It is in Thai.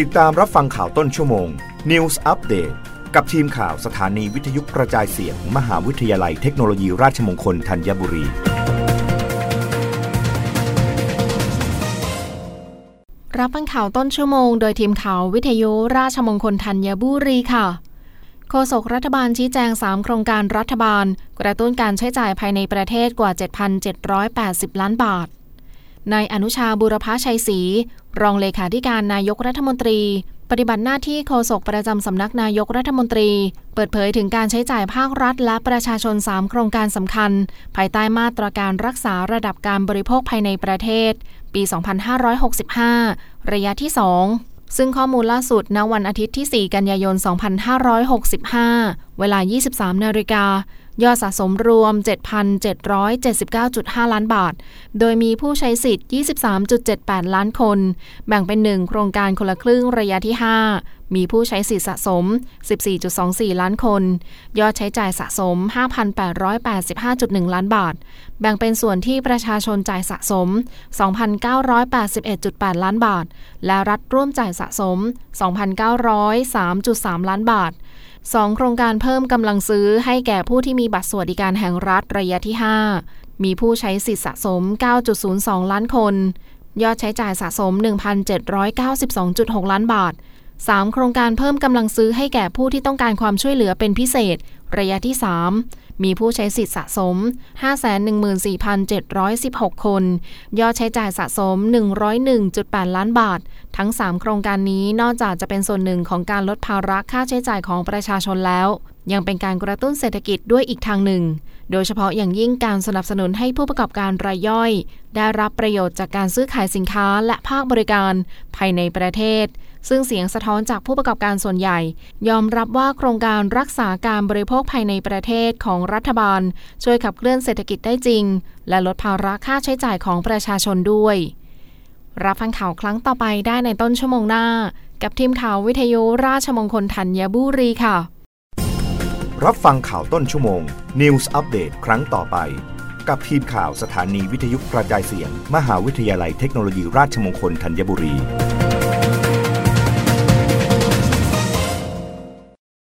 ติดตามรับฟังข่าวต้นชั่วโมง News Update กับทีมข่าวสถานีวิทยุกระจายเสียงมมหาวิทยาลัยเทคโนโลยีราชมงคลธัญบุรี รับฟังข่าวต้นชั่วโมง โดยทีมข่าววิทยุราชมงคลธัญบุรีค่ะโฆษกรัฐบาลชี้แจง 3 โครงการรัฐบาล กระตุ้นการใช้จ่ายภายในประเทศกว่า 7,780 ล้านบาทนายอนุชาบุรพชัยศรี รองเลขาธิการนายกรัฐมนตรี ปฏิบัติหน้าที่โฆษกประจำสำนักนายกรัฐมนตรี เปิดเผยถึงการใช้จ่ายภาครัฐและประชาชน 3 โครงการสำคัญ ภายใต้มาตรการรักษาระดับการบริโภคภายในประเทศ ปี 2565 ระยะที่ 2ซึ่งข้อมูลล่าสุดณวันอาทิตย์ที่ 4 กันยายน 2565 เวลา 23 นาฬิกา ยอดสะสมรวม 7,779.5 ล้านบาท โดยมีผู้ใช้สิทธิ์ 23.78 ล้านคน แบ่งเป็น 1 โครงการคนละครึ่งระยะที่ 5 มีผู้ใช้สิทธิ์สะสม 14.24 ล้านคน ยอดใช้จ่ายสะสม 5,885.1 ล้านบาท แบ่งเป็นส่วนที่ประชาชนจ่ายสะสม 2,981.8 ล้านบาท และรัฐร่วมจ่ายสะสม 2,903.3 ล้านบาท 2 โครงการเพิ่มกำลังซื้อให้แก่ผู้ที่มีบัตรสวัสดิการแห่งรัฐระยะที่ 5 มีผู้ใช้สิทธิสะสม 9.02 ล้านคน ยอดใช้จ่ายสะสม 1,792.6 ล้านบาท 3 โครงการเพิ่มกำลังซื้อให้แก่ผู้ที่ต้องการความช่วยเหลือเป็นพิเศษ ระยะที่ 3 มีผู้ใช้สิทธิ์สะสม 514,716 คน ยอดใช้จ่ายสะสม 101.8 ล้านบาท ทั้ง 3 โครงการนี้นอกจากจะเป็นส่วนหนึ่งของการลดภาระค่าใช้จ่ายของประชาชนแล้ว ยังเป็นการกระตุ้นเศรษฐกิจด้วยอีกทางหนึ่ง โดยเฉพาะอย่างยิ่งการสนับสนุนให้ผู้ประกอบการรายย่อย ได้รับประโยชน์จากการซื้อขายสินค้าและภาคบริการ ภายในประเทศ ซึ่งเสียงสะท้อนจากผู้ประกอบการส่วนใหญ่ ยอมรับว่าโครงการรักษาการบริโภคภายในประเทศของรัฐบาล ช่วยขับเคลื่อนเศรษฐกิจได้จริง และลดภาระค่าใช้จ่ายของประชาชนด้วย รับฟังข่าวครั้งต่อไปได้ในต้นชั่วโมงหน้า กับทีมข่าววิทยุราชมงคลธัญบุรีค่ะ รับฟังข่าวต้นชั่วโมง News อัปเดตครั้งต่อไปกับทีมข่าวสถานีวิทยุกระจายเสียง มหาวิทยาลัยเทคโนโลยีราชมงคลธัญบุรี